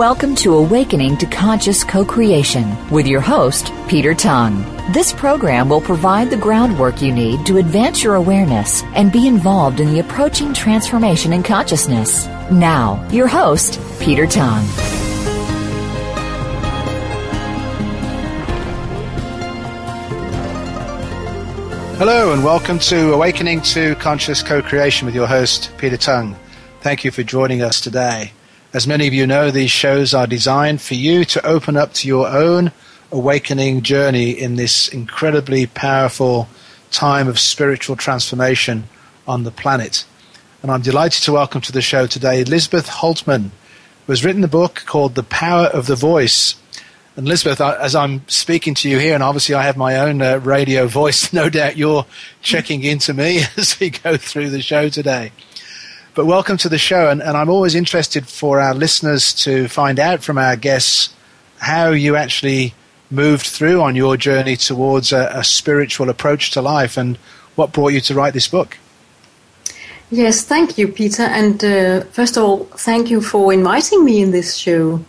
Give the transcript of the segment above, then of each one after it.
Welcome to Awakening to Conscious Co-Creation with your host, Peter Tongue. This program will provide the groundwork you need to advance your awareness and be involved in the approaching transformation in consciousness. Now, your host, Peter Tongue. Hello and welcome to Awakening to Conscious Co-Creation with your host, Peter Tongue. Thank you for joining us today. As many of you know, these shows are designed for you to open up to your own awakening journey in this incredibly powerful time of spiritual transformation on the planet. And I'm delighted to welcome to the show today Elizabeth Hultmann, who has written a book called The Power of the Voice. And Elizabeth, as I'm speaking to you here, and obviously I have my own uh, radio voice, no doubt you're checking into me as we go through the show today. But welcome to the show, and, and, I'm always interested for our listeners to find out from our guests how you actually moved through on your journey towards a, a spiritual approach to life and what brought you to write this book. Yes, thank you, Peter. And uh, first of all, thank you for inviting me in this show.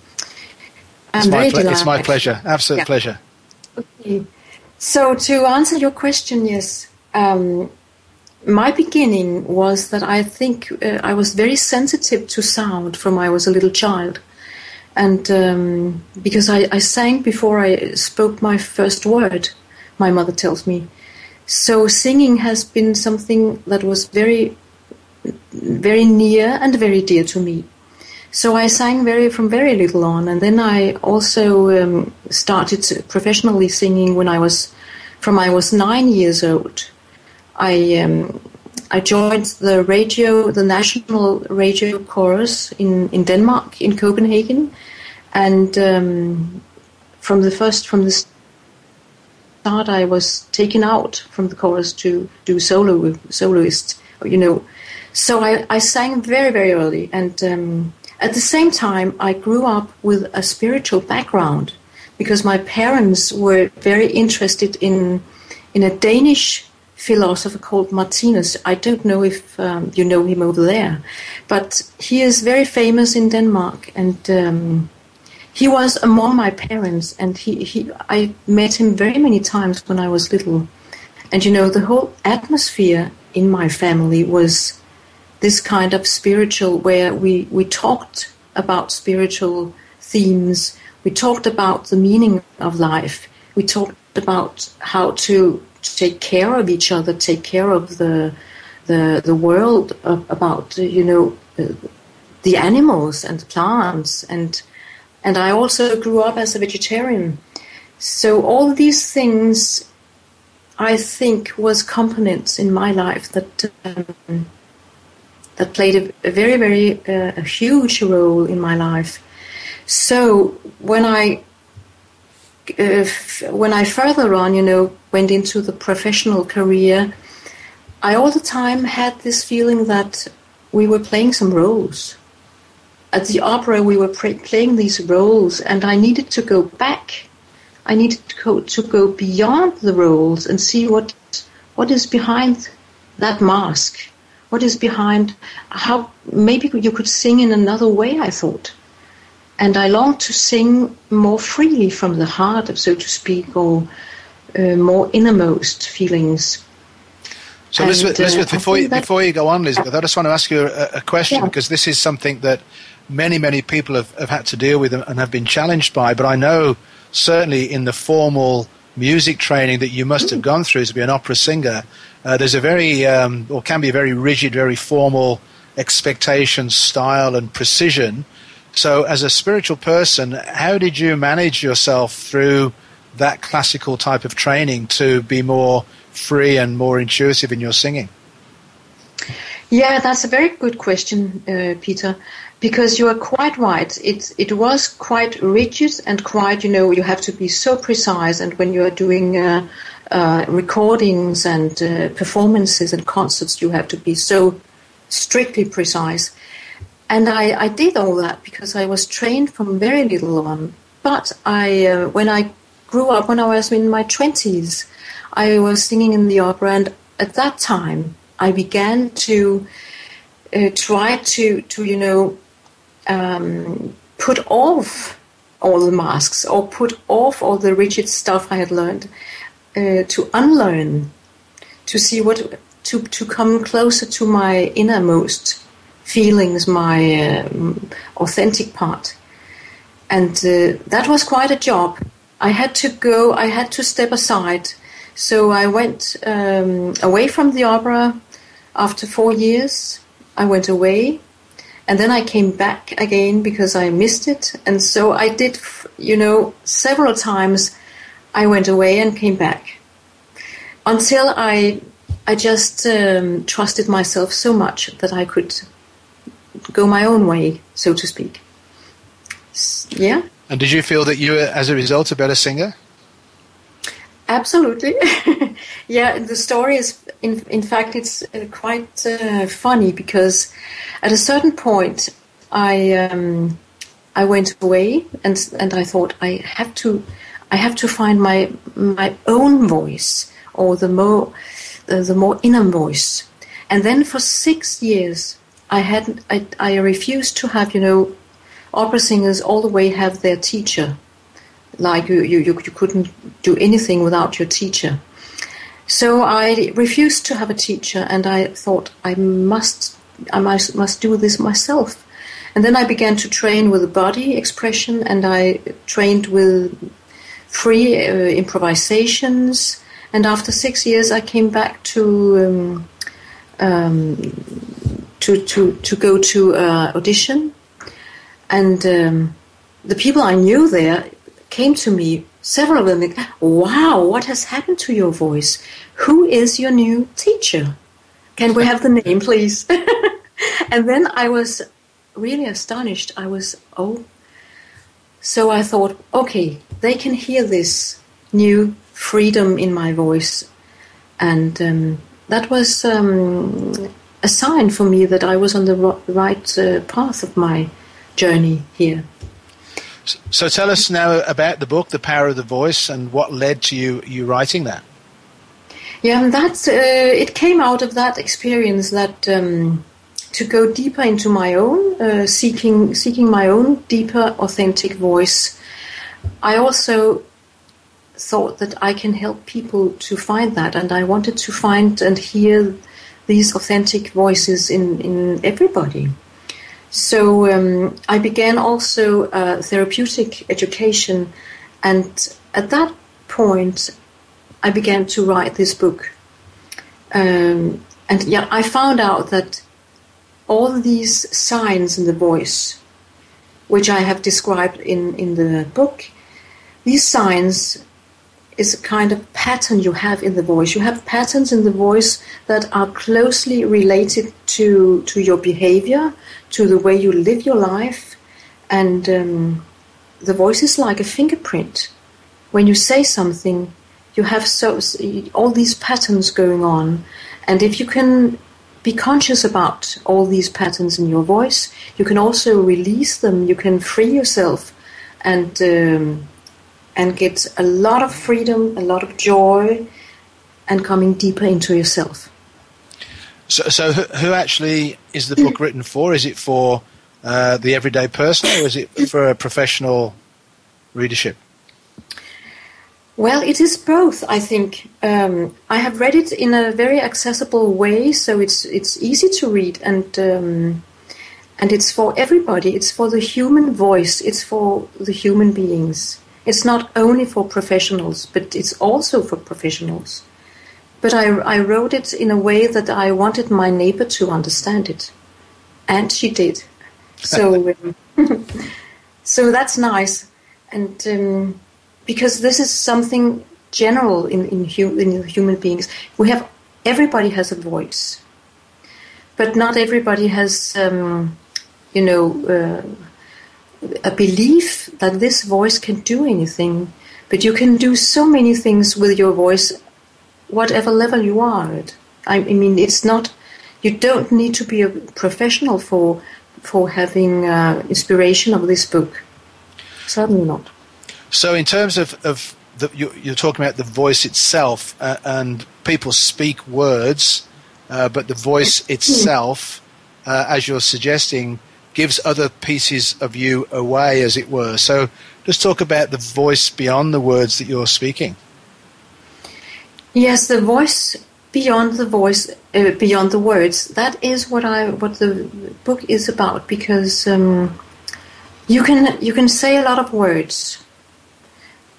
I'm it's, my ple- it's my pleasure, absolute yeah. pleasure. Okay. So, to answer your question, yes, um, my beginning was that I think uh, I was very sensitive to sound from I was a little child. And um, because I, I, sang before I spoke my first word, my mother tells me. So singing has been something that was very, very near and very dear to me. So I sang very from very little on, and then I also um, started professionally singing when I was, from I was nine years old. I um, I joined the radio, the national radio chorus in, in Denmark, in Copenhagen, and um, from the first from the start, I was taken out from the chorus to do solo soloist, you know. So I, I sang very very early, and um, at the same time, I grew up with a spiritual background because my parents were very interested in in a Danish philosopher called Martinus. I don't know if um, you know him over there, but he is very famous in Denmark, and um, he was among my parents. And he, he, I met him very many times when I was little, and you know the whole atmosphere in my family was this kind of spiritual, where we we talked about spiritual themes. We talked about the meaning of life. We talked about how to take care of each other, take care of the the the world, about you know the animals and plants, and and I also grew up as a vegetarian. So all these things, I think, was components in my life that um, that played a, a very very uh, a huge role in my life. So when I when I further on, you know, went into the professional career, I all the time had this feeling that we were playing some roles. At the opera, we were playing these roles, and I needed to go back. I needed to go, to go beyond the roles and see what what is behind that mask. What is behind how maybe you could sing in another way? I thought and I long to sing more freely from the heart, so to speak, or uh, more innermost feelings. So, and, Elizabeth, Elizabeth uh, before, you, before you go on, Elizabeth, I just want to ask you a, a question yeah. because this is something that many, many people have, have had to deal with and have been challenged by. But I know certainly in the formal music training that you must have mm. gone through to be an opera singer, uh, there's a very, um, or can be a very rigid, very formal expectation, style, and precision. So, as a spiritual person, how did you manage yourself through that classical type of training to be more free and more intuitive in your singing? Yeah, that's a very good question, uh, Peter, because you are quite right. It it was quite rigid and quite, you know, you have to be so precise. And when you are doing uh, uh, recordings and uh, performances and concerts, you have to be so strictly precise. And I, I did all that because I was trained from very little on. But I, uh, when I grew up, when I was in my twenties, I was singing in the opera, and at that time I began to uh, try to, to you know, um, put off all the masks or put off all the rigid stuff I had learned, uh, to unlearn, to see what, to, to come closer to my innermost feelings, my um, authentic part. And uh, that was quite a job. I had to go, I had to step aside. So I went um, away from the opera after four years, I went away and then I came back again because I missed it. And so I did, you know, several times I went away and came back until I, I just um, trusted myself so much that I could go my own way, so to speak. Yeah. And did you feel that you were, as a result, a better singer? Absolutely. yeah, the story is, in, in fact, it's uh, quite uh, funny because at a certain point, I um, I went away and and I thought I have to I have to find my my own voice or the more uh, the more inner voice. And then for six years, I had I, I refused to have you know opera singers all the way have their teacher like you, you, you couldn't do anything without your teacher. So I refused to have a teacher, and I thought I must, I must, must do this myself. And then I began to train with body expression, and I trained with free uh, improvisations. And after six years, I came back to um, um, to to to go to uh, audition, and um, the people I knew there came to me, several of them, like, wow, what has happened to your voice? Who is your new teacher? Can we have the name, please? and then I was really astonished. I was, oh. So I thought, okay, they can hear this new freedom in my voice. And um, that was um, a sign for me that I was on the right uh, path of my journey here. So tell us now about the book, The Power of the Voice, and what led to you you writing that. Yeah, that uh, it came out of that experience that um, to go deeper into my own uh, seeking seeking my own deeper authentic voice. I also thought that I can help people to find that, and I wanted to find and hear these authentic voices in in everybody. So um, I began also uh, therapeutic education, and at that point, I began to write this book. Um, and yeah, I found out that all these signs in the voice, which I have described in, in the book, these signs is a kind of pattern you have in the voice. You have patterns in the voice that are closely related to, to your behavior, to the way you live your life, and um, the voice is like a fingerprint. When you say something, you have so all these patterns going on, and if you can be conscious about all these patterns in your voice, you can also release them. You can free yourself, and um, and get a lot of freedom, a lot of joy, and coming deeper into yourself. So, so who actually is the book written for? Is it for uh, the everyday person, or is it for a professional readership? Well, it is both. I think um, I have read it in a very accessible way, so it's it's easy to read and um, and it's for everybody. It's for the human voice. It's for the human beings. It's not only for professionals, but it's also for professionals. But I, I wrote it in a way that I wanted my neighbor to understand it. and she did. So, um, so that's nice, and um, because this is something general in in, hu- in human beings, we have everybody has a voice, but not everybody has, um, you know, uh, a belief that this voice can do anything. But you can do so many things with your voice, whatever level you are at. I mean, it's not. You don't need to be a professional for for having uh, inspiration of this book. Certainly not. So, in terms of, of the, you, you're talking about the voice itself, uh, and people speak words, uh, but the voice itself, uh, as you're suggesting, gives other pieces of you away, as it were. So, just talk about the voice beyond the words that you're speaking. Yes, the voice beyond the voice, uh, beyond the words. That is what I what the book is about because um, you can you can say a lot of words,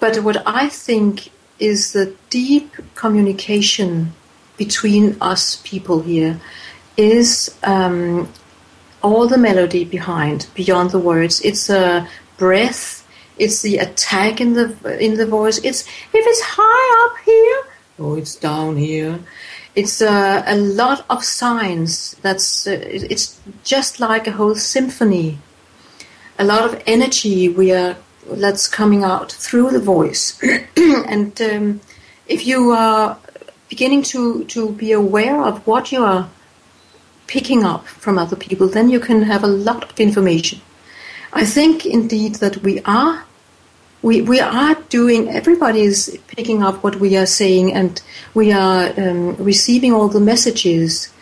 but what I think is the deep communication between us people here is um, all the melody behind, beyond the words. It's a breath. It's the attack in the in the voice. It's if it's high up here, oh, it's down here. It's a lot of signs. That's uh, it's just like a whole symphony. A lot of energy we are that's coming out through the voice, and um, if you are beginning to to be aware of what you are picking up from other people, then you can have a lot of information. I think indeed that we are we, we are doing everybody is picking up what we are saying and we are um, receiving all the messages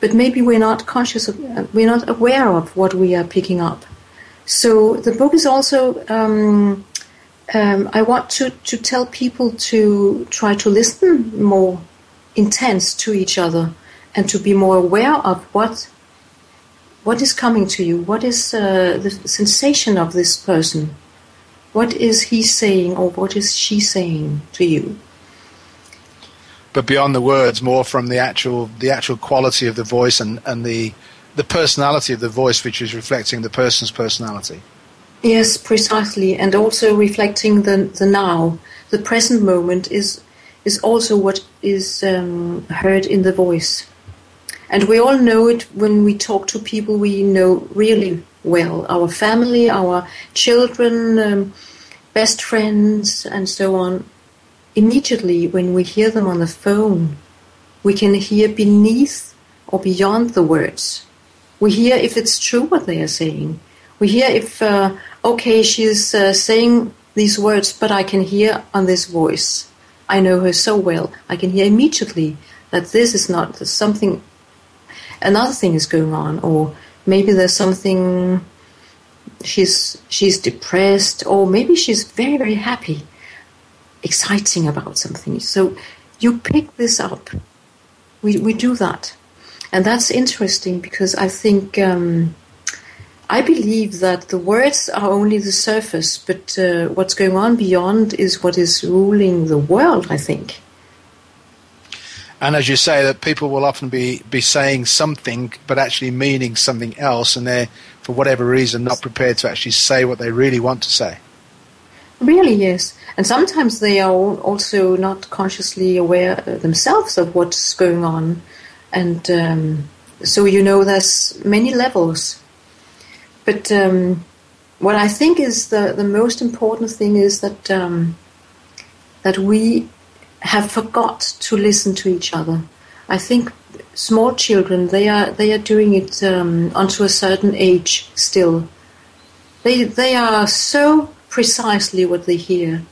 but maybe we're not conscious of we're not aware of what we are picking up so the book is also um, um, I want to, to tell people to try to listen more intense to each other and to be more aware of what what is coming to you what is uh, the sensation of this person what is he saying or what is she saying to you? But beyond the words, more from the actual the actual quality of the voice and, and the the personality of the voice, which is reflecting the person's personality. Yes, precisely, and also reflecting the the now, the present moment is is also what is um, heard in the voice, and we all know it when we talk to people we know really well our family, our children, um, best friends, and so on. Immediately, when we hear them on the phone, we can hear beneath or beyond the words. We hear if it's true what they are saying. We hear if, uh, okay, she's uh, saying these words, but I can hear on this voice. I know her so well. I can hear immediately that this is not something, another thing is going on, or maybe there's something she's she's depressed or maybe she's very very happy exciting about something. So you pick this up. We, we do that. And that's interesting because i think um, i believe that the words are only the surface but uh, what's going on beyond is what is ruling the world i think and as you say, that people will often be, be saying something but actually meaning something else, and they're, for whatever reason, not prepared to actually say what they really want to say. Really, yes. And sometimes they are also not consciously aware themselves of what's going on. And um, so, you know, there's many levels. But um, what I think is the, the most important thing is that um, that we have forgot to listen to each other. I think small children they are they are doing it um, onto a certain age still. They they are so precisely what they hear,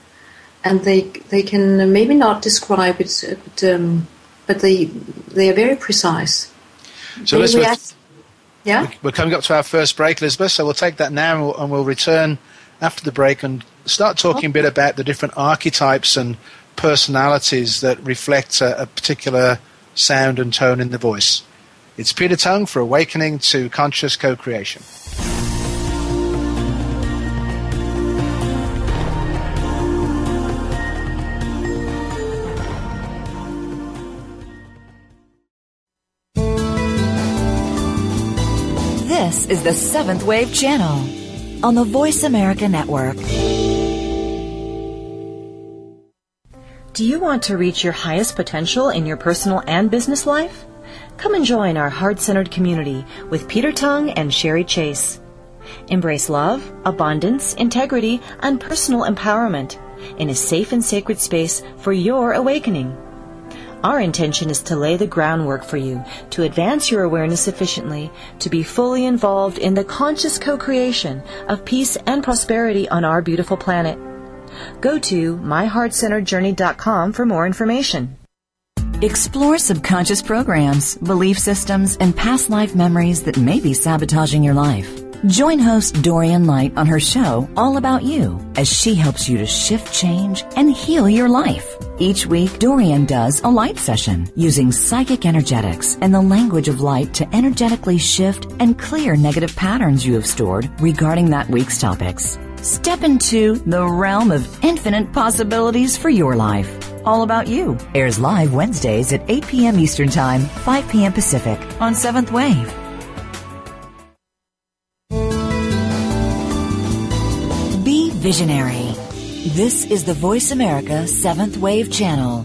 and they they can maybe not describe it, but, um, but they they are very precise. So they Elizabeth, react, yeah, we're coming up to our first break, Elizabeth. So we'll take that now, and we'll, and we'll return after the break and start talking a bit about the different archetypes and personalities that reflect a, a particular sound and tone in the voice. It's Peter Tongue for Awakening to Conscious Co-Creation. This is the Seventh Wave Channel on the Voice America Network. Do you want to reach your highest potential in your personal and business life? Come and join our heart centered community with Peter Tongue and Sherry Chase. Embrace love, abundance, integrity, and personal empowerment in a safe and sacred space for your awakening. Our intention is to lay the groundwork for you to advance your awareness sufficiently to be fully involved in the conscious co-creation of peace and prosperity on our beautiful planet. Go to myheartcenteredjourney.com for more information. Explore subconscious programs, belief systems, and past life memories that may be sabotaging your life. Join host Dorian Light on her show All About You as she helps you to shift change and heal your life. Each week, Dorian does a light session using psychic energetics and the language of light to energetically shift and clear negative patterns you have stored regarding that week's topics. Step into the realm of infinite possibilities for your life. All About You airs live Wednesdays at 8 p.m. Eastern Time, 5 p.m. Pacific on 7th Wave. Be visionary. This is the Voice America Seventh Wave Channel.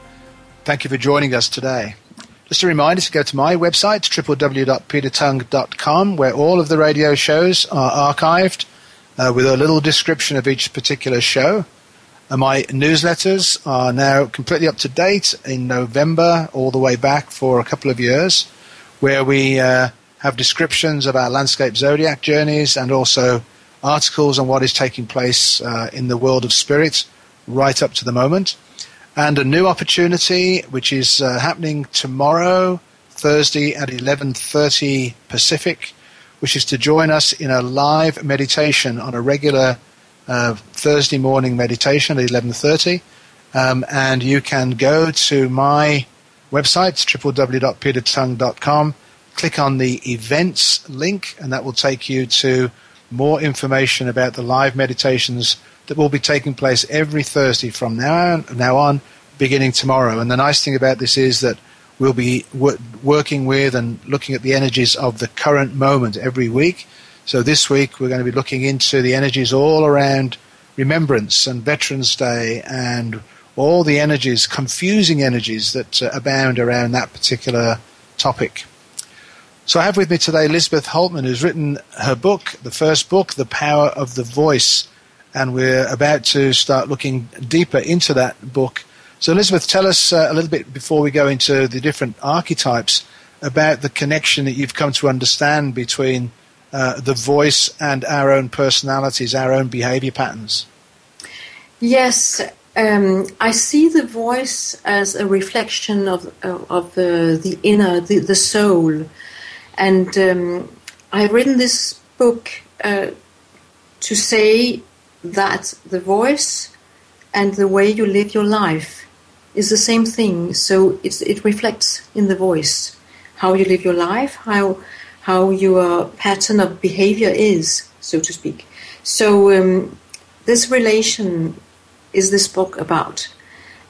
Thank you for joining us today. Just a reminder to go to my website, www.petertongue.com, where all of the radio shows are archived uh, with a little description of each particular show. My newsletters are now completely up to date in November, all the way back for a couple of years, where we uh, have descriptions of our landscape zodiac journeys and also articles on what is taking place uh, in the world of spirit right up to the moment and a new opportunity which is uh, happening tomorrow, Thursday at 11:30 Pacific, which is to join us in a live meditation on a regular uh, Thursday morning meditation at 11:30, um, and you can go to my website www.petertongue.com, click on the events link, and that will take you to more information about the live meditations that will be taking place every Thursday from now on, now on beginning tomorrow. And the nice thing about this is that we'll be wor- working with and looking at the energies of the current moment every week. So this week we're going to be looking into the energies all around Remembrance and Veterans Day and all the energies, confusing energies that uh, abound around that particular topic. So I have with me today Elizabeth Hultmann, who's written her book, the first book, The Power of the Voice and we're about to start looking deeper into that book. So, Elizabeth, tell us uh, a little bit before we go into the different archetypes about the connection that you've come to understand between uh, the voice and our own personalities, our own behavior patterns. Yes, um, I see the voice as a reflection of of the the inner, the, the soul, and um, I've written this book uh, to say that the voice and the way you live your life is the same thing. So it reflects in the voice how you live your life, how how your pattern of behavior is, so to speak. So um, this relation is this book about,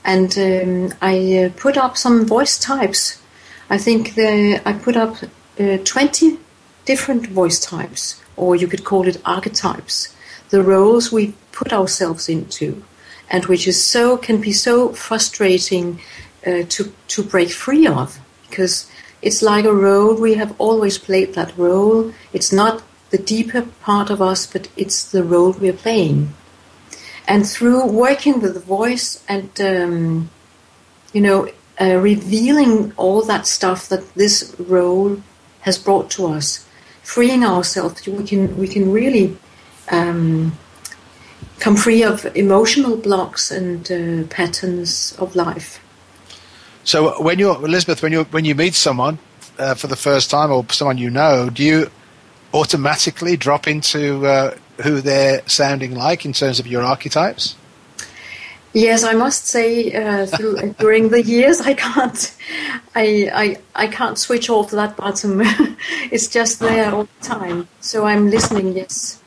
and um, I uh, put up some voice types. I think the, I put up uh, twenty different voice types, or you could call it archetypes the roles we put ourselves into, and which is so can be so frustrating uh, to to break free of because it's like a role we have always played that role. It's not the deeper part of us, but it's the role we're playing. And through working with the voice and um, you know uh, revealing all that stuff that this role has brought to us, freeing ourselves. We can we can really um, come free of emotional blocks and uh, patterns of life. So when you Elizabeth, when you when you meet someone uh, for the first time or someone you know, do you automatically drop into uh, who they're sounding like in terms of your archetypes? Yes, I must say, uh, through, during the years, I can't, I, I, I can't switch off that button. it's just there all the time. So I'm listening. Yes,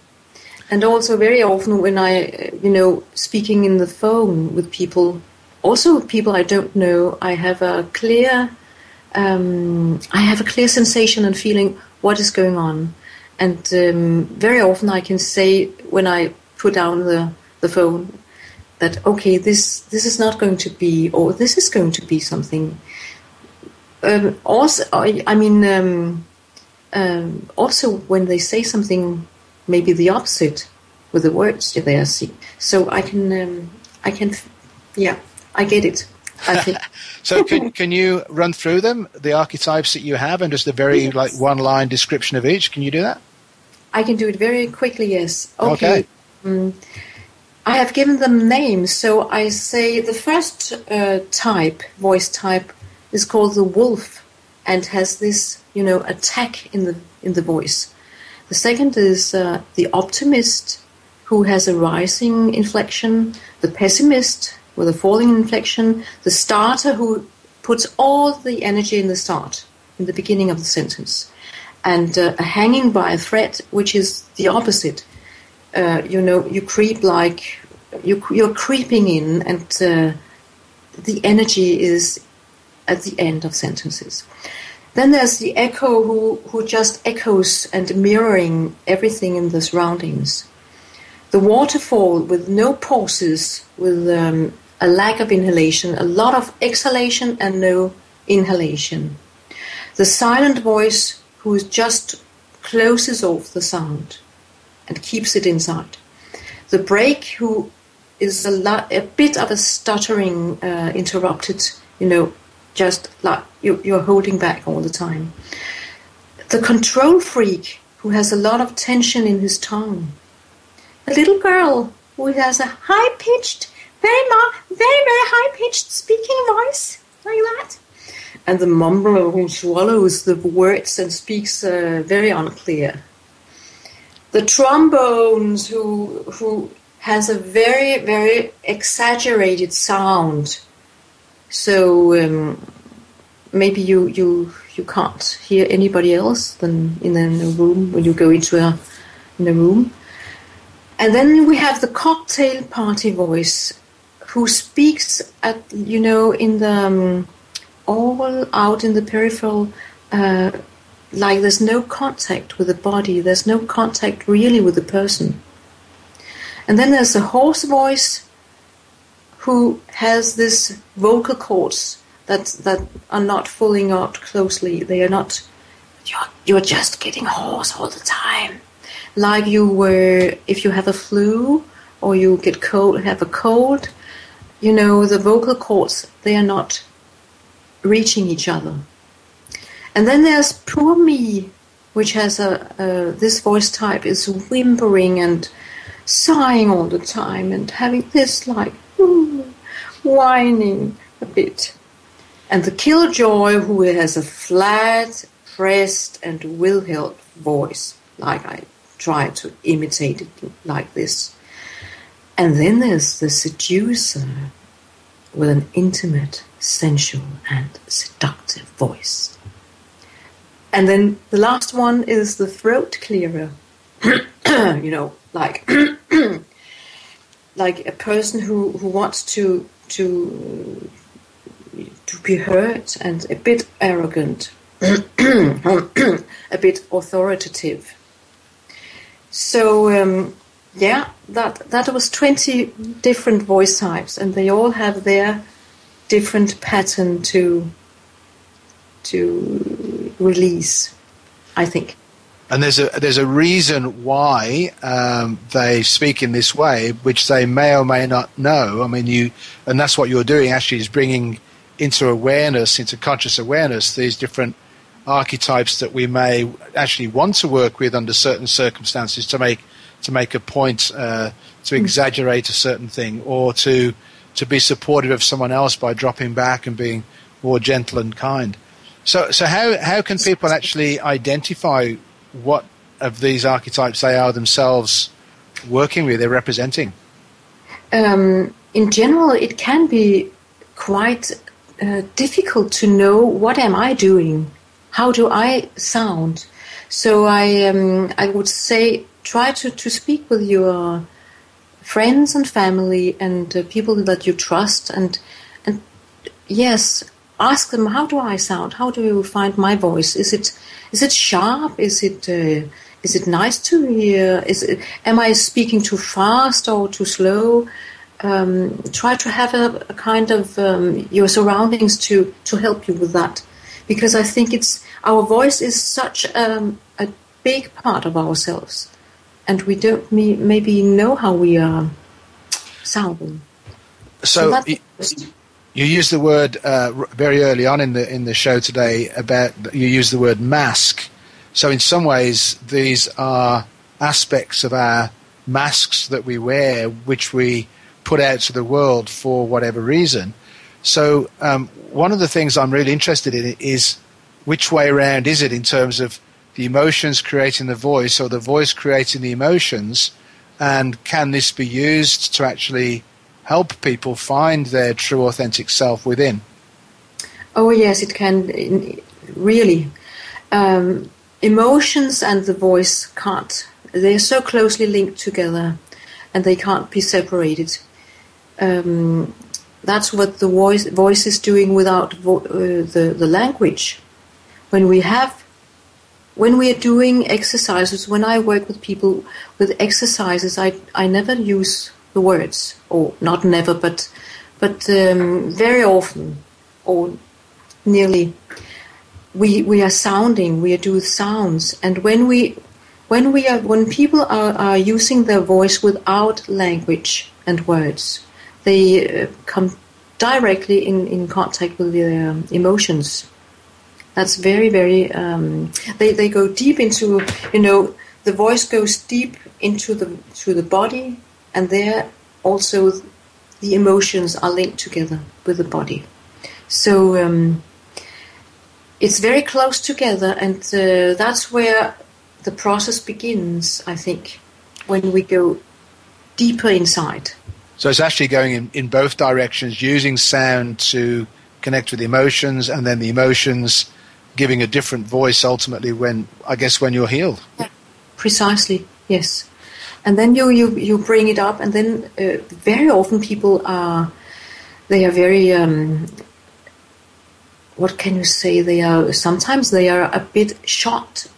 and also very often when I, you know, speaking in the phone with people, also people I don't know, I have a clear, um, I have a clear sensation and feeling what is going on, and um, very often I can say when I put down the the phone that okay, this this is not going to be, or this is going to be something. Um, also, I, I mean, um, um, also when they say something, maybe the opposite with the words they are seeing. So I can, um, I can, yeah, I get it. I think. so can can you run through them, the archetypes that you have, and just a very yes. like one line description of each? Can you do that? I can do it very quickly. Yes. Okay. okay. Um, I have given them names, so I say the first uh, type, voice type, is called the wolf, and has this, you know, attack in the in the voice. The second is uh, the optimist, who has a rising inflection. The pessimist with a falling inflection. The starter, who puts all the energy in the start, in the beginning of the sentence, and uh, a hanging by a thread, which is the opposite uh, you know, you creep like you, you're creeping in, and uh, the energy is at the end of sentences. Then there's the echo who, who just echoes and mirroring everything in the surroundings. The waterfall with no pauses, with um, a lack of inhalation, a lot of exhalation and no inhalation. The silent voice who just closes off the sound and keeps it inside. The break who is a, lot, a bit of a stuttering, uh, interrupted, you know, just like you, you're holding back all the time. The control freak who has a lot of tension in his tongue. A little girl who has a high pitched, very, very, very high pitched speaking voice, like that. And the mumbler who swallows the words and speaks uh, very unclear the trombones who who has a very very exaggerated sound so um, maybe you you you can't hear anybody else than in a room when you go into a in a room and then we have the cocktail party voice who speaks at you know in the um, all out in the peripheral uh, like there's no contact with the body, there's no contact really with the person. And then there's the hoarse voice who has this vocal cords that that are not falling out closely. They are not. You're you're just getting hoarse all the time, like you were if you have a flu or you get cold, have a cold. You know the vocal cords they are not reaching each other. And then there's Poor Me, which has a, this voice type is whimpering and sighing all the time and having this like whining a bit. And the Killjoy, who has a flat, pressed, and will-held voice, like I try to imitate it like this. And then there's the seducer with an intimate, sensual, and seductive voice. And then the last one is the throat clearer. you know, like like a person who, who wants to to to be heard and a bit arrogant, a bit authoritative. So um, yeah, that that was twenty different voice types, and they all have their different pattern to to release, I think. And there's a there's a reason why um, they speak in this way, which they may or may not know. I mean, you and that's what you're doing actually is bringing into awareness, into conscious awareness, these different archetypes that we may actually want to work with under certain circumstances to make to make a point, uh, to hmm. exaggerate a certain thing, or to to be supportive of someone else by dropping back and being more gentle and kind. So, so how how can people actually identify what of these archetypes they are themselves working with, they're representing? Um, in general, it can be quite uh, difficult to know what am I doing, how do I sound. So I um, I would say try to, to speak with your friends and family and uh, people that you trust and and yes ask them how do I sound? How do you find my voice? Is it is it sharp? Is it uh, is it nice to hear? Is it, am I speaking too fast or too slow? Um, try to have a, a kind of um, your surroundings to to help you with that. Because I think it's our voice is such um, a big part of ourselves. And we don't maybe know how we are sounding. So, so you, used the word uh, very early on in the in the show today about you used the word mask. So in some ways, these are aspects of our masks that we wear, which we put out to the world for whatever reason. So um, one of the things I'm really interested in is which way around is it in terms of the emotions creating the voice or the voice creating the emotions? And can this be used to actually help people find their true authentic self within? Oh, yes, it can really. Um, emotions and the voice can't, they're so closely linked together and they can't be separated. Um, that's what the voice, voice is doing without vo- uh, the, the language. When we have when we are doing exercises, when I work with people with exercises, I, I never use the words, or not never, but but um, very often, or nearly, we we are sounding, we doing sounds, and when we when we are when people are, are using their voice without language and words, they uh, come directly in, in contact with their emotions that's very, very. Um, they they go deep into you know the voice goes deep into the to the body, and there also the emotions are linked together with the body. So um, it's very close together, and uh, that's where the process begins. I think when we go deeper inside. So it's actually going in, in both directions, using sound to connect with the emotions, and then the emotions giving a different voice ultimately when I guess when you're healed. Yeah, precisely. Yes, and then you you you bring it up, and then uh, very often people are they are very. Um, what can you say? They are sometimes they are a bit shocked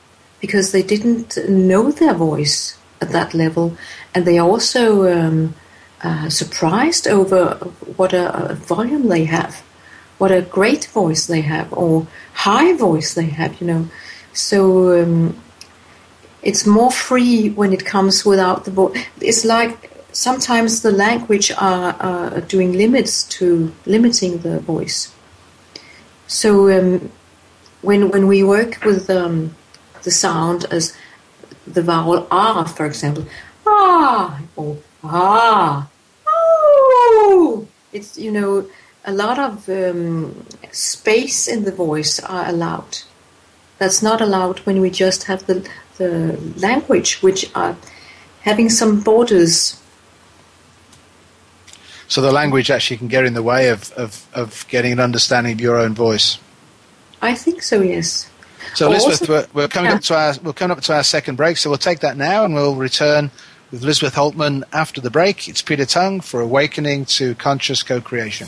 because they didn't know their voice at that level, and they are also um, uh, surprised over what a, a volume they have what a great voice they have or high voice they have, you know. So um, it's more free when it comes without the voice. It's like sometimes the language are, are, doing limits to limiting the voice. So um, when when we work with um, the sound as the vowel ah, for example, ah or ah, oh, it's you know a lot of um, space in the voice are allowed. That's not allowed when we just have the, the language, which are having some borders. So the language actually can get in the way of, of, of getting an understanding of your own voice. I think so. Yes. So Elizabeth, also, we're, we're, coming yeah. up to our we're coming up to our second break, so we'll take that now, and we'll return with Elizabeth Hultmann after the break. It's Peter Tongue for Awakening to Conscious Co-Creation.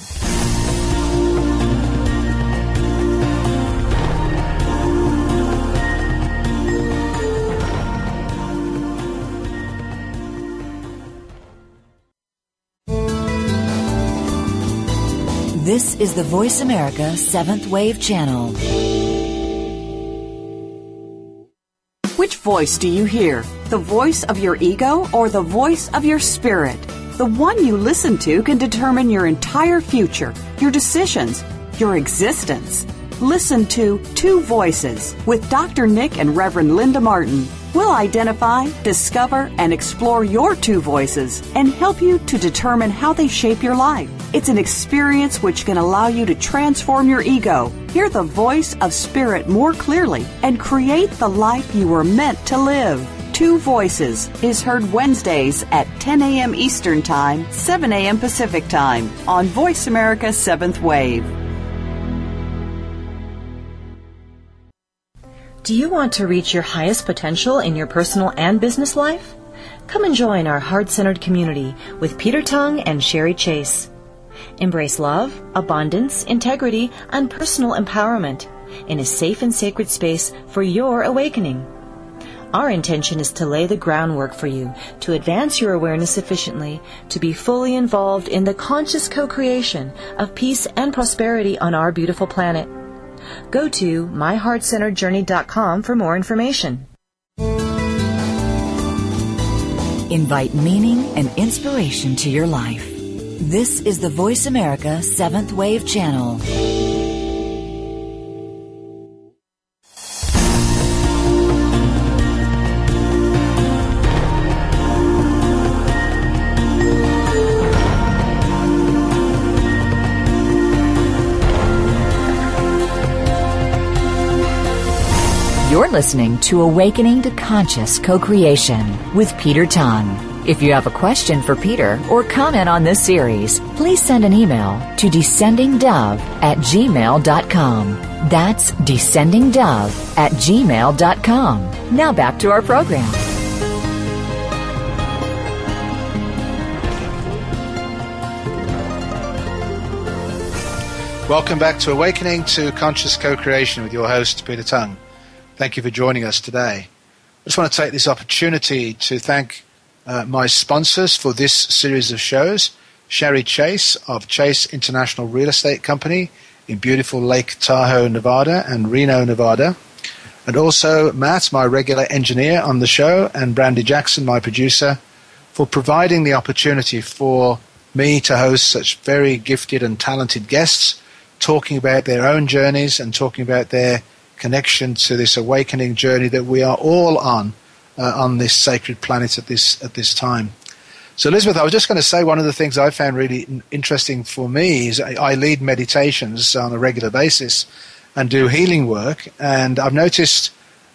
This is the Voice America Seventh Wave Channel. Which voice do you hear? The voice of your ego or the voice of your spirit? The one you listen to can determine your entire future, your decisions, your existence. Listen to Two Voices with Dr. Nick and Reverend Linda Martin. We'll identify, discover, and explore your two voices and help you to determine how they shape your life. It's an experience which can allow you to transform your ego, hear the voice of spirit more clearly, and create the life you were meant to live. Two Voices is heard Wednesdays at 10 a.m. Eastern Time, 7 a.m. Pacific Time on Voice America 7th Wave. Do you want to reach your highest potential in your personal and business life? Come and join our heart centered community with Peter Tongue and Shari Chase. Embrace love, abundance, integrity, and personal empowerment in a safe and sacred space for your awakening. Our intention is to lay the groundwork for you to advance your awareness sufficiently to be fully involved in the conscious co-creation of peace and prosperity on our beautiful planet. Go to myheartcenteredjourney.com for more information. Invite meaning and inspiration to your life. This is the Voice America 7th Wave Channel. You're listening to Awakening to Conscious Co-Creation with Peter Tongue. If you have a question for Peter or comment on this series, please send an email to descendingdove at gmail.com. That's descendingdove at gmail.com. Now back to our program. Welcome back to Awakening to Conscious Co-Creation with your host, Peter Tongue. Thank you for joining us today. I just want to take this opportunity to thank uh, my sponsors for this series of shows Shari Chase of Chase International Real Estate Company in beautiful Lake Tahoe, Nevada, and Reno, Nevada. And also Matt, my regular engineer on the show, and Brandy Jackson, my producer, for providing the opportunity for me to host such very gifted and talented guests talking about their own journeys and talking about their connection to this awakening journey that we are all on uh, on this sacred planet at this at this time. So, Elizabeth, I was just going to say one of the things I found really interesting for me is I, I lead meditations on a regular basis and do healing work, and I've noticed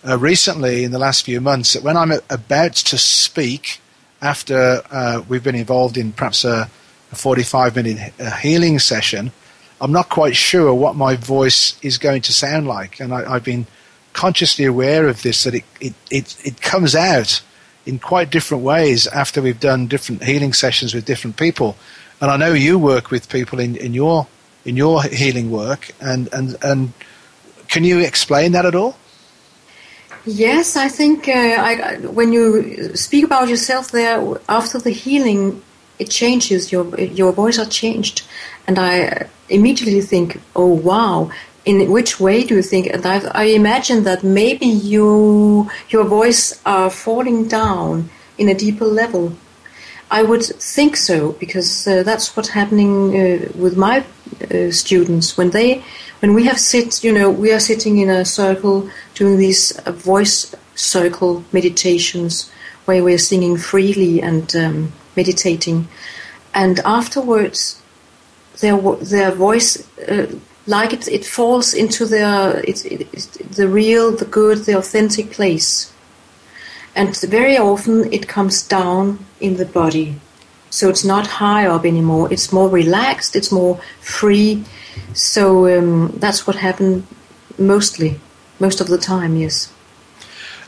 uh, recently in the last few months that when I'm about to speak after uh, we've been involved in perhaps a, a 45 minute uh, healing session, I'm not quite sure what my voice is going to sound like. And I, have been consciously aware of this, that it, it, it, it comes out in quite different ways after we've done different healing sessions with different people. And I know you work with people in, in your in your healing work, and, and, and can you explain that at all? Yes, I think uh, I, when you speak about yourself there after the healing, it changes your your voice are changed, and I immediately think, oh wow, in which way do you think? And I, I imagine that maybe you your voice are falling down in a deeper level. I would think so because uh, that's what's happening uh, with my uh, students when they when we have sit you know we are sitting in a circle doing these uh, voice circle meditations where we're singing freely and um, meditating and afterwards their their voice, uh, like it, it falls into their it, it, the real, the good, the authentic place, and very often it comes down in the body, so it's not high up anymore. It's more relaxed. It's more free. So um, that's what happened mostly, most of the time. Yes.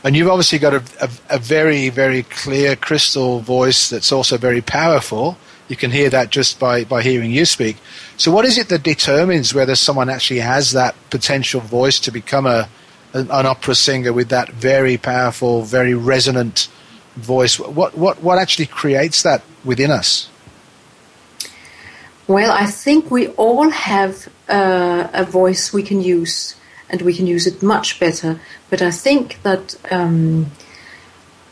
And you've obviously got a, a, a very, very clear crystal voice that's also very powerful you can hear that just by, by hearing you speak. So, what is it that determines whether someone actually has that potential voice to become a, an, an opera singer with that very powerful, very resonant voice? What, what, what actually creates that within us? Well, I think we all have uh, a voice we can use, and we can use it much better. But I think that. Um,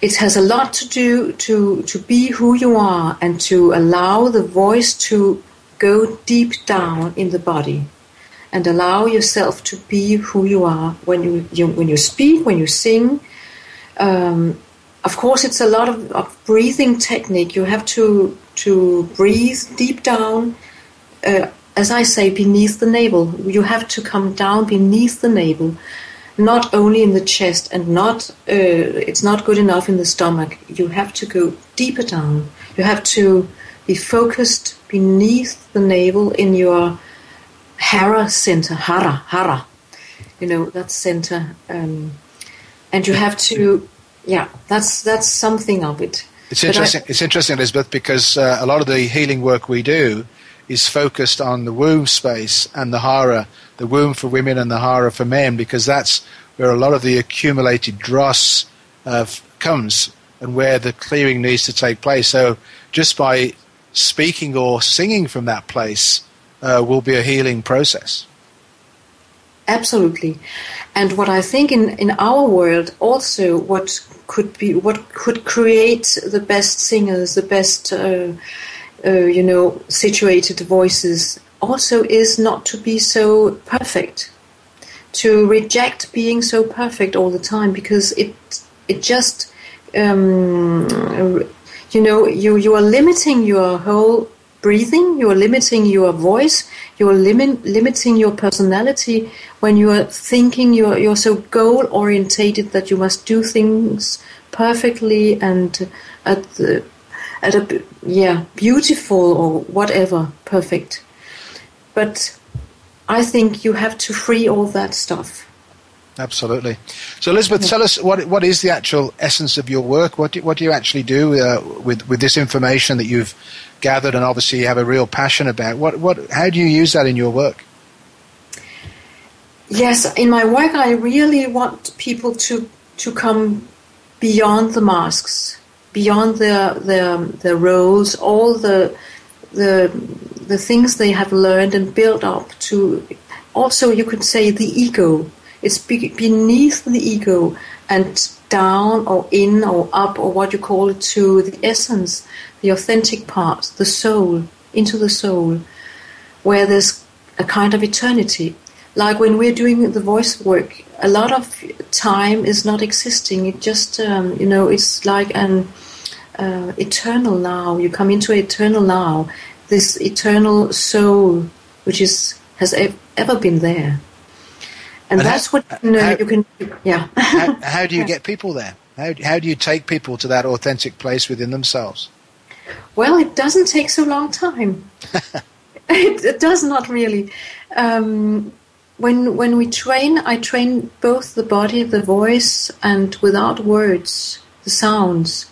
it has a lot to do to to be who you are and to allow the voice to go deep down in the body and allow yourself to be who you are when you, you when you speak, when you sing. Um, of course, it's a lot of, of, breathing technique. You have to to breathe deep down. Uh, as I say, beneath the navel. You have to come down beneath the navel, not only in the chest, and not. Uh, it's not good enough in the stomach. You have to go deeper down. You have to be focused beneath the navel in your hara center. Hara, hara. You know that center, um, and you have to. Yeah, that's that's something of it. It's interesting. I, it's interesting, Elizabeth, because uh, a lot of the healing work we do is focused on the womb space and the hara, the womb for women and the hara for men, because that's where a lot of the accumulated dross uh, comes and where the clearing needs to take place. So just by speaking or singing from that place uh, will be a healing process. Absolutely. And what I think in, in our world also what could be what could create the best singers, the best uh, uh, you know situated voices also is not to be so perfect, to reject being so perfect all the time because it it just um, you know you you are limiting your whole breathing, you are limiting your voice, you are lim- limiting your personality when you are thinking you're, you're so goal orientated that you must do things perfectly and at the, at a yeah beautiful or whatever perfect. But I think you have to free all that stuff. Absolutely. So, Elizabeth, yeah. tell us what what is the actual essence of your work? What do, what do you actually do uh, with with this information that you've gathered and obviously you have a real passion about. What, what, how do you use that in your work? Yes, in my work, I really want people to to come beyond the masks, beyond the the the roles, all the the the things they have learned and built up to. Also, you could say the ego. It's beneath the ego and down or in or up or what you call it to the essence, the authentic part, the soul, into the soul, where there's a kind of eternity. Like when we're doing the voice work, a lot of time is not existing. It just, um, you know, it's like an uh, eternal now. You come into eternal now, this eternal soul, which is has ever been there. And, and that's how, what you, know, how, you can, yeah. how, how, do you get people there? How, how do you take people to that authentic place within themselves? Well, it doesn't take so long time. it, it, does not really. Um, when when we train, I train both the body, the voice, and without words, the sounds,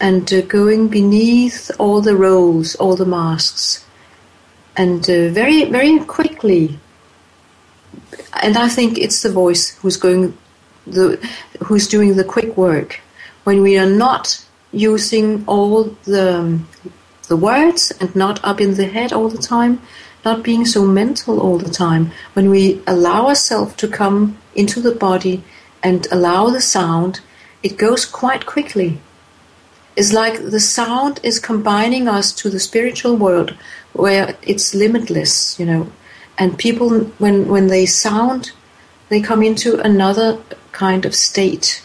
and uh, going beneath all the roles, all the masks, and uh, very very quickly. And I think it's the voice who's going, the who's doing the quick work. When we are not using all the the words and not up in the head all the time, not being so mental all the time. When we allow ourselves to come into the body and allow the sound, it goes quite quickly. It's like the sound is combining us to the spiritual world where it's limitless, you know. And people, when, when they sound, they come into another kind of state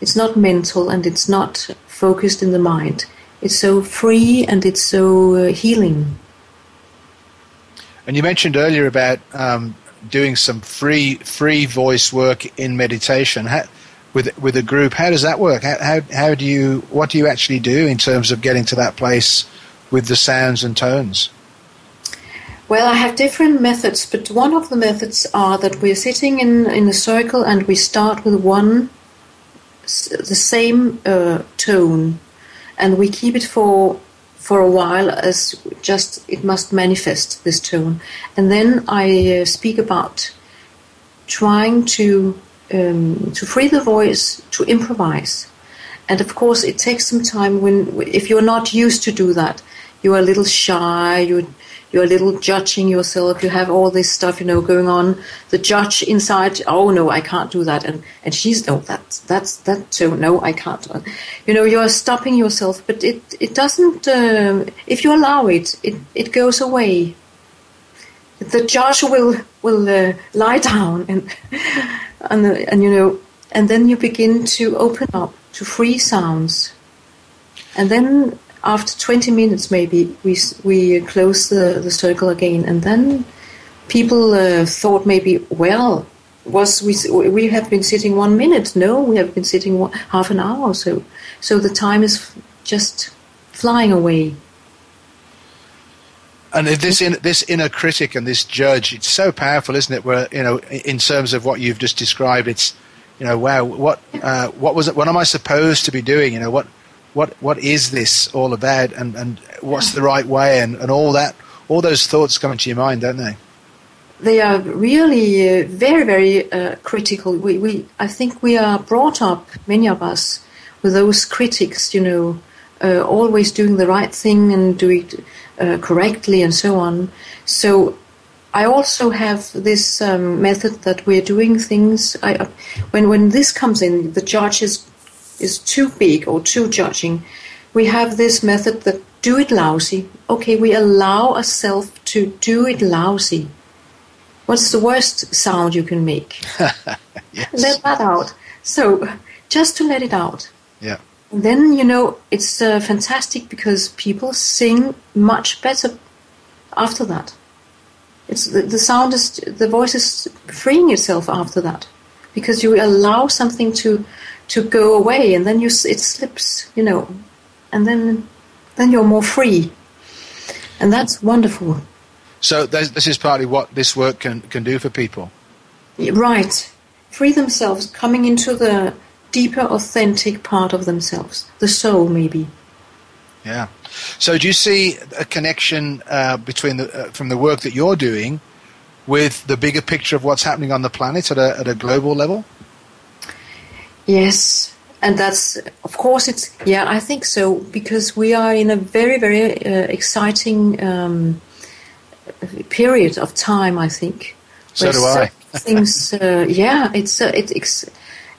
it's not mental and it's not focused in the mind. It's so free and it's so uh, healing. And you mentioned earlier about um, doing some free free voice work in meditation how, with with a group. How does that work? How, how how do you what do you actually do in terms of getting to that place with the sounds and tones? Well, I have different methods, but one of the methods are that we're sitting in, in a circle and we start with one the same uh, tone, and we keep it for for a while as just it must manifest this tone, and then I uh, speak about trying to um, to free the voice to improvise, and of course it takes some time when if you're not used to do that, you're a little shy, you you're a little judging yourself. You have all this stuff, you know, going on. The judge inside, oh no, I can't do that, and and she's no, that's that's that too. No, I can't. You know, you're stopping yourself, but it it doesn't. Uh, if you allow it, it it goes away. the judge will will uh, lie down and and and you know and then you begin to open up to free sounds. And then after 20 minutes maybe we we close the, the circle again. And then people uh, thought maybe well was we we have been sitting one minute. No we have been sitting one, half an hour or so. So the time is just flying away and this in, this inner critic and this judge, it's so powerful, isn't it? Where you know, in terms of what you've just described, it's you know, wow, what uh, what was it? What am I supposed to be doing? You know, what what what is this all about? And and what's the right way? And and all that, all those thoughts come into your mind, don't they? They are really uh, very very uh, critical. We we I think we are brought up, many of us, with those critics. You know, uh, always doing the right thing and doing uh, correctly and so on. So I also have this um, method that we're doing things. I, uh, when when this comes in, the judge is is too big or too judging. We have this method that do it lousy. Okay, we allow ourselves to do it lousy. What's the worst sound you can make? yes. Let that out. So just to let it out. Yeah. Then you know it's uh, fantastic because people sing much better after that. It's the, the sound is the voice is freeing itself after that because you allow something to to go away and then you it slips, you know, and then then you're more free, and that's wonderful. So this is partly what this work can can do for people. Right, free themselves, coming into the deeper, authentic part of themselves, the soul, maybe. Yeah. So, do you see a connection uh, between the uh, from the work that you're doing with the bigger picture of what's happening on the planet at a at a global level? Yes, and that's of course it's yeah I think so because we are in a very very uh, exciting um, period of time. I think. So do I. things, uh, yeah, it's uh, it, it's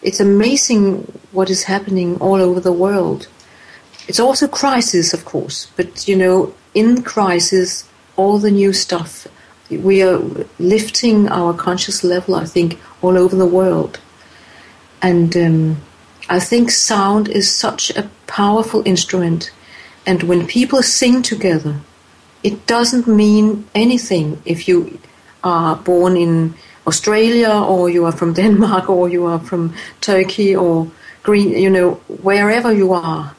it's amazing what is happening all over the world. It's also crisis, of course, but you know, in crisis, all the new stuff, we are lifting our conscious level, I think, all over the world. And um, I think sound is such a powerful instrument. And when people sing together, it doesn't mean anything if you are born in Australia or you are from Denmark or you are from Turkey or Green, you know, wherever you are.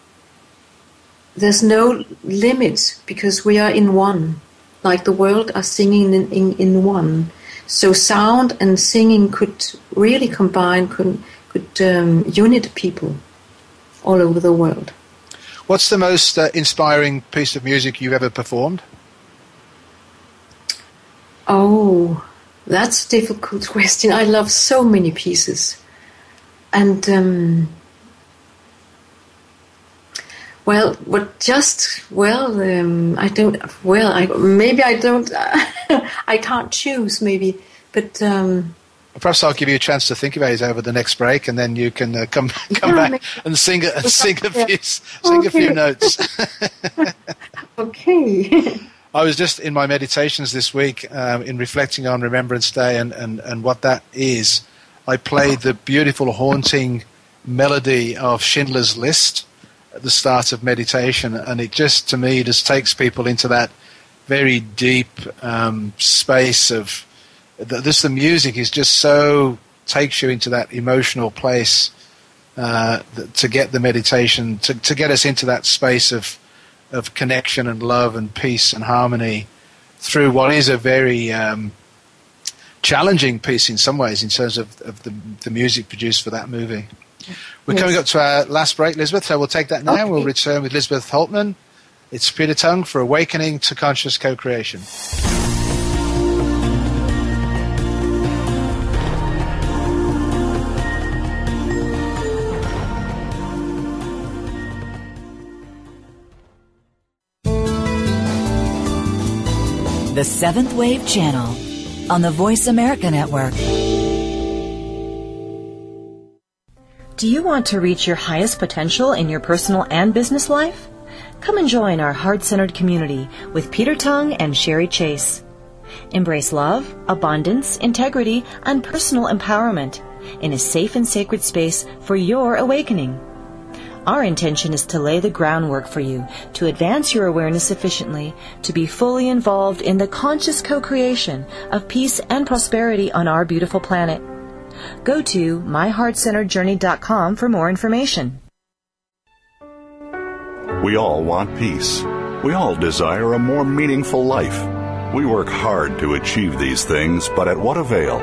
There's no limit because we are in one, like the world are singing in, in, in one. So sound and singing could really combine, could, could um, unite people all over the world. What's the most uh, inspiring piece of music you've ever performed? Oh, that's a difficult question. I love so many pieces. And, um, well, but just, well, um, I don't, well, I, maybe I don't, I can't choose, maybe, but. Um, Perhaps I'll give you a chance to think about it over the next break, and then you can uh, come come yeah, back and sing a, sing a few sing okay. a few notes. okay. I was just in my meditations this week um, in reflecting on Remembrance Day and, and, and what that is. I played the beautiful, haunting melody of Schindler's List at the start of meditation, and it just, to me, just takes people into that very deep um, space of this. The music is just so takes you into that emotional place uh, to get the meditation to, to get us into that space of of connection and love and peace and harmony through what is a very um, challenging piece in some ways in terms of, of the, the music produced for that movie. We're yes. coming up to our last break, Elizabeth, so we'll take that now. Okay. We'll return with Elizabeth Hultmann. It's Peter Tongue for Awakening to Conscious Co-Creation. The Seventh Wave Channel on the Voice America Network. Do you want to reach your highest potential in your personal and business life? Come and join our heart centered community with Peter Tongue and Shari Chase. Embrace love, abundance, integrity, and personal empowerment in a safe and sacred space for your awakening. Our intention is to lay the groundwork for you to advance your awareness sufficiently to be fully involved in the conscious co-creation of peace and prosperity on our beautiful planet. Go to myheartcenteredjourney.com for more information. We all want peace. We all desire a more meaningful life. We work hard to achieve these things, but at what avail?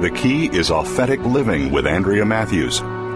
The key is authentic living with Andrea Matthews.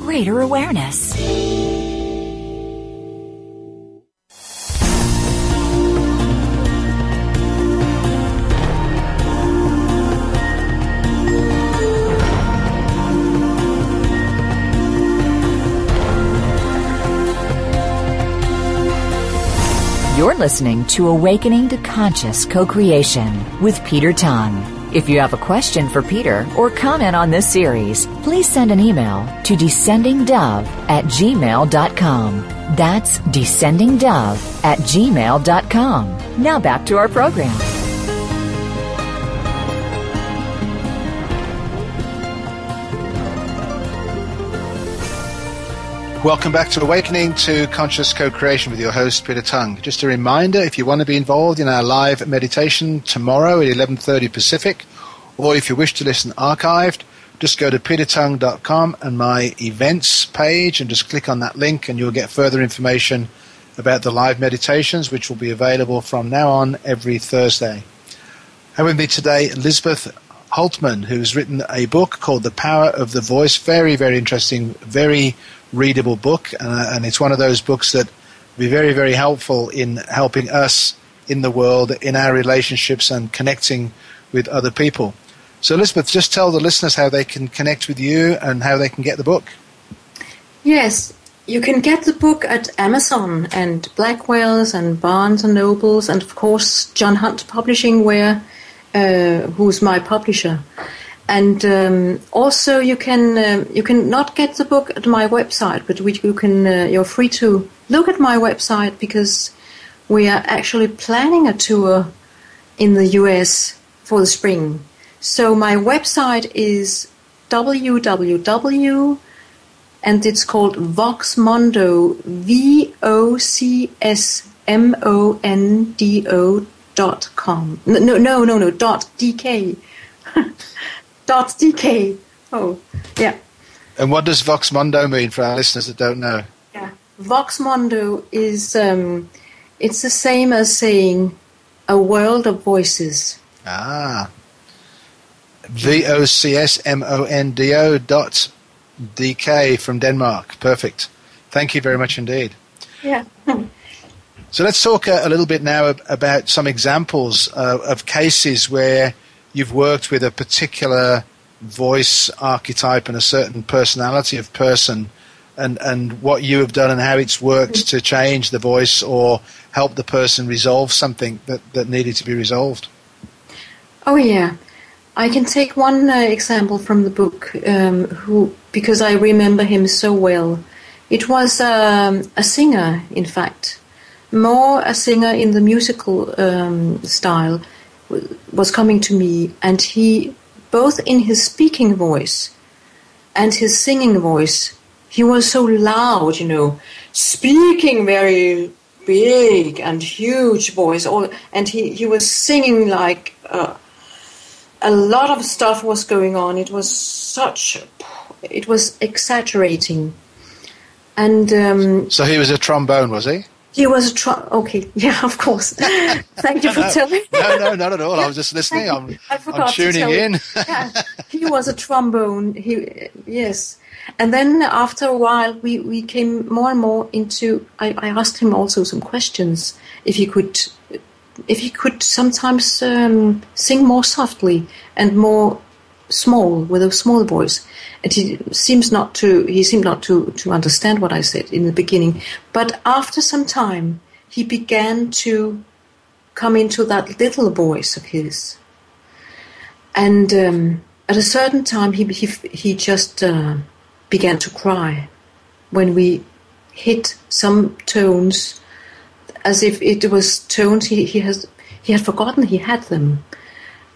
greater awareness. You're listening to Awakening to Conscious Co-Creation with Peter Tongue. If you have a question for Peter or comment on this series, please send an email to descendingdove at gmail.com. That's descendingdove at gmail.com. Now back to our program. Welcome back to Awakening to Conscious Co-Creation with your host Peter Tongue. Just a reminder, if you want to be involved in our live meditation tomorrow at 11:30 Pacific, or if you wish to listen archived, just go to petertongue.com and my events page and just click on that link and you'll get further information about the live meditations which will be available from now on every Thursday. And with me today, Elizabeth Hultmann, who's written a book called The Power of the Voice. Very, very interesting, very readable book, uh, and it's one of those books that will be very, very helpful in helping us in the world, in our relationships, and connecting with other people. So, Elizabeth, just tell the listeners how they can connect with you and how they can get the book. Yes, you can get the book at Amazon and Blackwell's and Barnes and Nobles, and of course John Hunt Publishing, where uh, who's my publisher. And um, also, you can uh, you can not get the book at my website, but we, you can uh, you're free to look at my website because we are actually planning a tour in the U.S. for the spring. So my website is www and it's called Vox Vocsmondo V O C S M O N D O dot com. No, no, no, no. Dot dk. dot dk. Oh, yeah. And what does Vocsmondo mean for our listeners that don't know? Yeah, Vocsmondo is um, it's the same as saying a world of voices. Ah. V O C S M O N D O dot DK from Denmark. Perfect. Thank you very much indeed. Yeah. So let's talk a, a little bit now about some examples uh, of cases where you've worked with a particular voice archetype and a certain personality of person and, and what you have done and how it's worked to change the voice or help the person resolve something that, that needed to be resolved. Oh, yeah. I can take one uh, example from the book um, who, because I remember him so well. It was um, a singer, in fact, more a singer in the musical um, style was coming to me, and he, both in his speaking voice and his singing voice, he was so loud, you know, speaking very big and huge voice, all, and he, he was singing like uh, a lot of stuff was going on. It was such, it was exaggerating. And um, so he was a trombone, was he? He was a tr- okay, yeah, of course. Thank you for no, telling. no, no, not at all. I was just listening. I'm, I'm tuning in. yeah, he was a trombone. He yes, and then after a while, we we came more and more into. I, I asked him also some questions if he could if he could sometimes um, sing more softly and more small with a small voice. And he seems not to he seemed not to, to understand what I said in the beginning. But after some time he began to come into that little voice of his. And um, at a certain time he he, he just uh, began to cry when we hit some tones as if it was tones he, he has he had forgotten he had them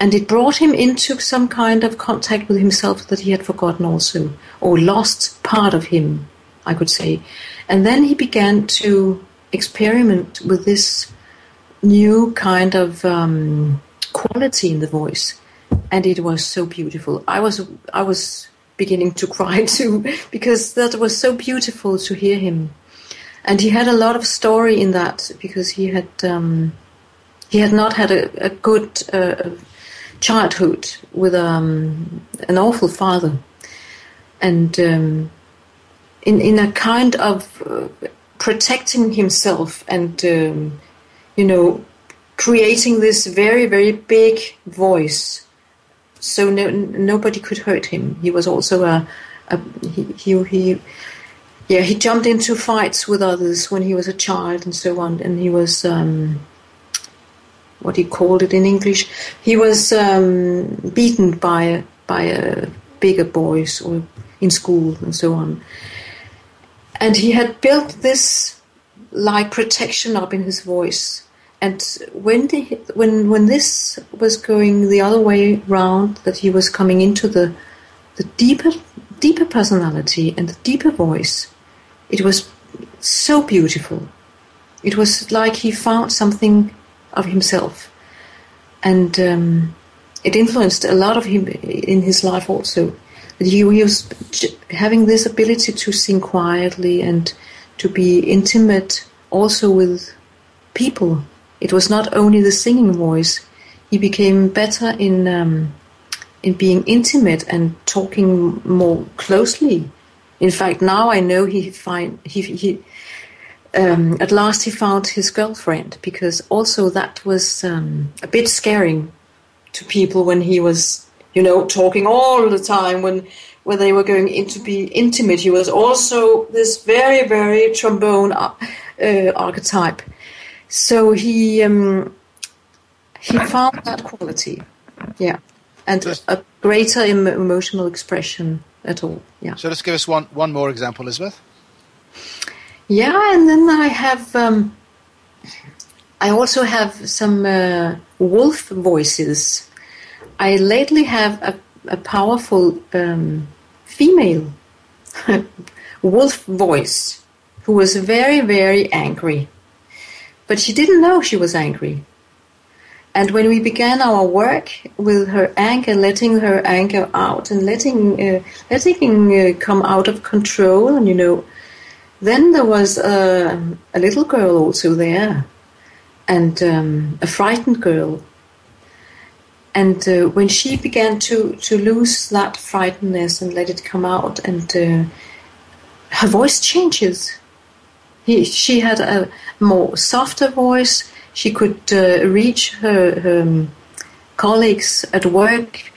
and it brought him into some kind of contact with himself that he had forgotten also or lost part of him i could say. And then he began to experiment with this new kind of um, quality in the voice and it was so beautiful. I was i was beginning to cry too because that was so beautiful to hear him. And he had a lot of story in that because he had um, he had not had a, a good uh, childhood with um, an awful father, and um, in in a kind of uh, protecting himself and um, you know creating this very very big voice, so no, nobody could hurt him. He was also a, a he, he he yeah, he jumped into fights with others when he was a child and so on, and he was um, what he called it in English. He was um, beaten by by uh, bigger boys or in school and so on, and he had built this like protection up in his voice. And when the, when when this was going the other way round, that he was coming into the the deeper deeper personality and the deeper voice, it was so beautiful. It was like he found something of himself. And um, it influenced a lot of him in his life also. He, he was having this ability to sing quietly and to be intimate also with people. It was not only the singing voice. He became better in um, in being intimate and talking more closely in fact, now I know he find he he. Um, at last, he found his girlfriend because also that was um, a bit scaring to people when he was, you know, talking all the time when when they were going in to be intimate. He was also this very very trombone uh, uh archetype. So he um, he found that quality, yeah, and a greater emotional expression at all. Yeah. So let's give us one one more example, Elizabeth. Yeah, and then I have um, I also have some uh, wolf voices. I lately have a, a powerful um, female wolf voice who was very very angry, but she didn't know she was angry. And when we began our work with her anger, letting her anger out and letting uh, letting uh, come out of control, and you know, then there was a, a little girl also there, and um, a frightened girl. And uh, when she began to to lose that frightenedness and let it come out, and uh, her voice changes. He, she had a more softer voice she could uh, reach her, her um, colleagues at work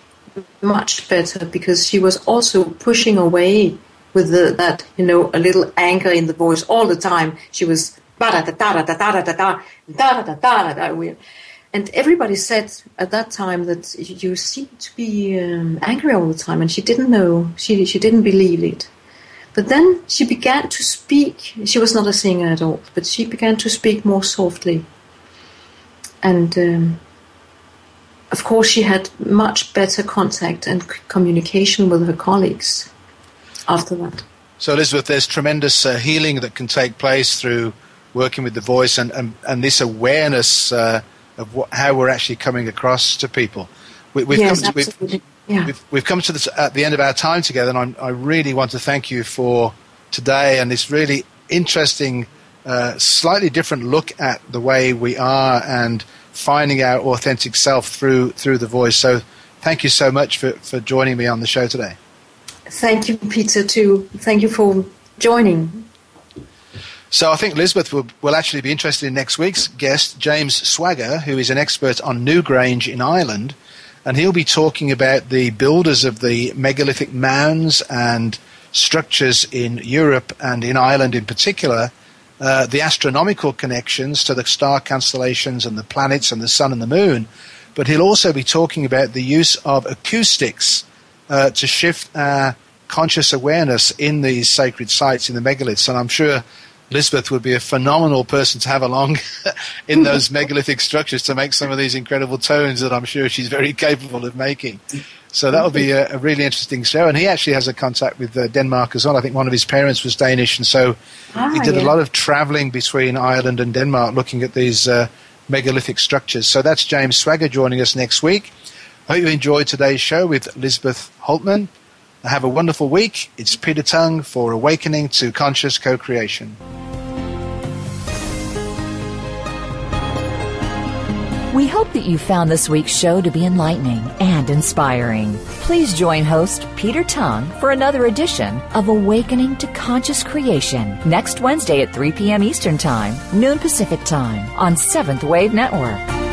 much better because she was also pushing away with the, that you know a little anger in the voice all the time. She was and everybody said at that time that you seem to be um, angry all the time, and she didn't know. She she didn't believe it. But then she began to speak. She was not a singer at all, but she began to speak more softly and um, of course, she had much better contact and communication with her colleagues after that. So, Elizabeth, there's tremendous uh, healing that can take place through working with the voice and, and, and this awareness uh, of what, how we're actually coming across to people. We, have yes, come to. We've, yeah. we've, we've, come to this, at the end of our time together, and I'm, i really want to thank you for today and this really interesting uh, slightly different look at the way we are and finding our authentic self through through the voice. So, thank you so much for, for joining me on the show today. Thank you, Peter. Too. Thank you for joining. So I think Elizabeth will, will actually be interested in next week's guest, James Swagger, who is an expert on Newgrange in Ireland. And he'll be talking about the builders of the megalithic mounds and structures in Europe and in Ireland in particular, uh, the astronomical connections to the star constellations and the planets and the sun and the moon. But he'll also be talking about the use of acoustics uh, to shift our conscious awareness in these sacred sites in the megaliths. And I'm sure Lisbeth would be a phenomenal person to have along in those megalithic structures to make some of these incredible tones that I'm sure she's very capable of making. So that would be a, a, really interesting show. And he actually has a contact with uh, Denmark as well. I think one of his parents was Danish, and so ah, he did yeah. a lot of traveling between Ireland and Denmark looking at these uh, megalithic structures. So that's James Swagger joining us next week. Hope you enjoyed today's show with Lisbeth Hultmann. Have a wonderful week. It's Peter Tongue for Awakening to Conscious Co-Creation. We hope that you found this week's show to be enlightening and inspiring. Please join host Peter Tongue for another edition of Awakening to Conscious Creation next Wednesday at 3 p.m. Eastern Time, noon Pacific Time on Seventh Wave Network.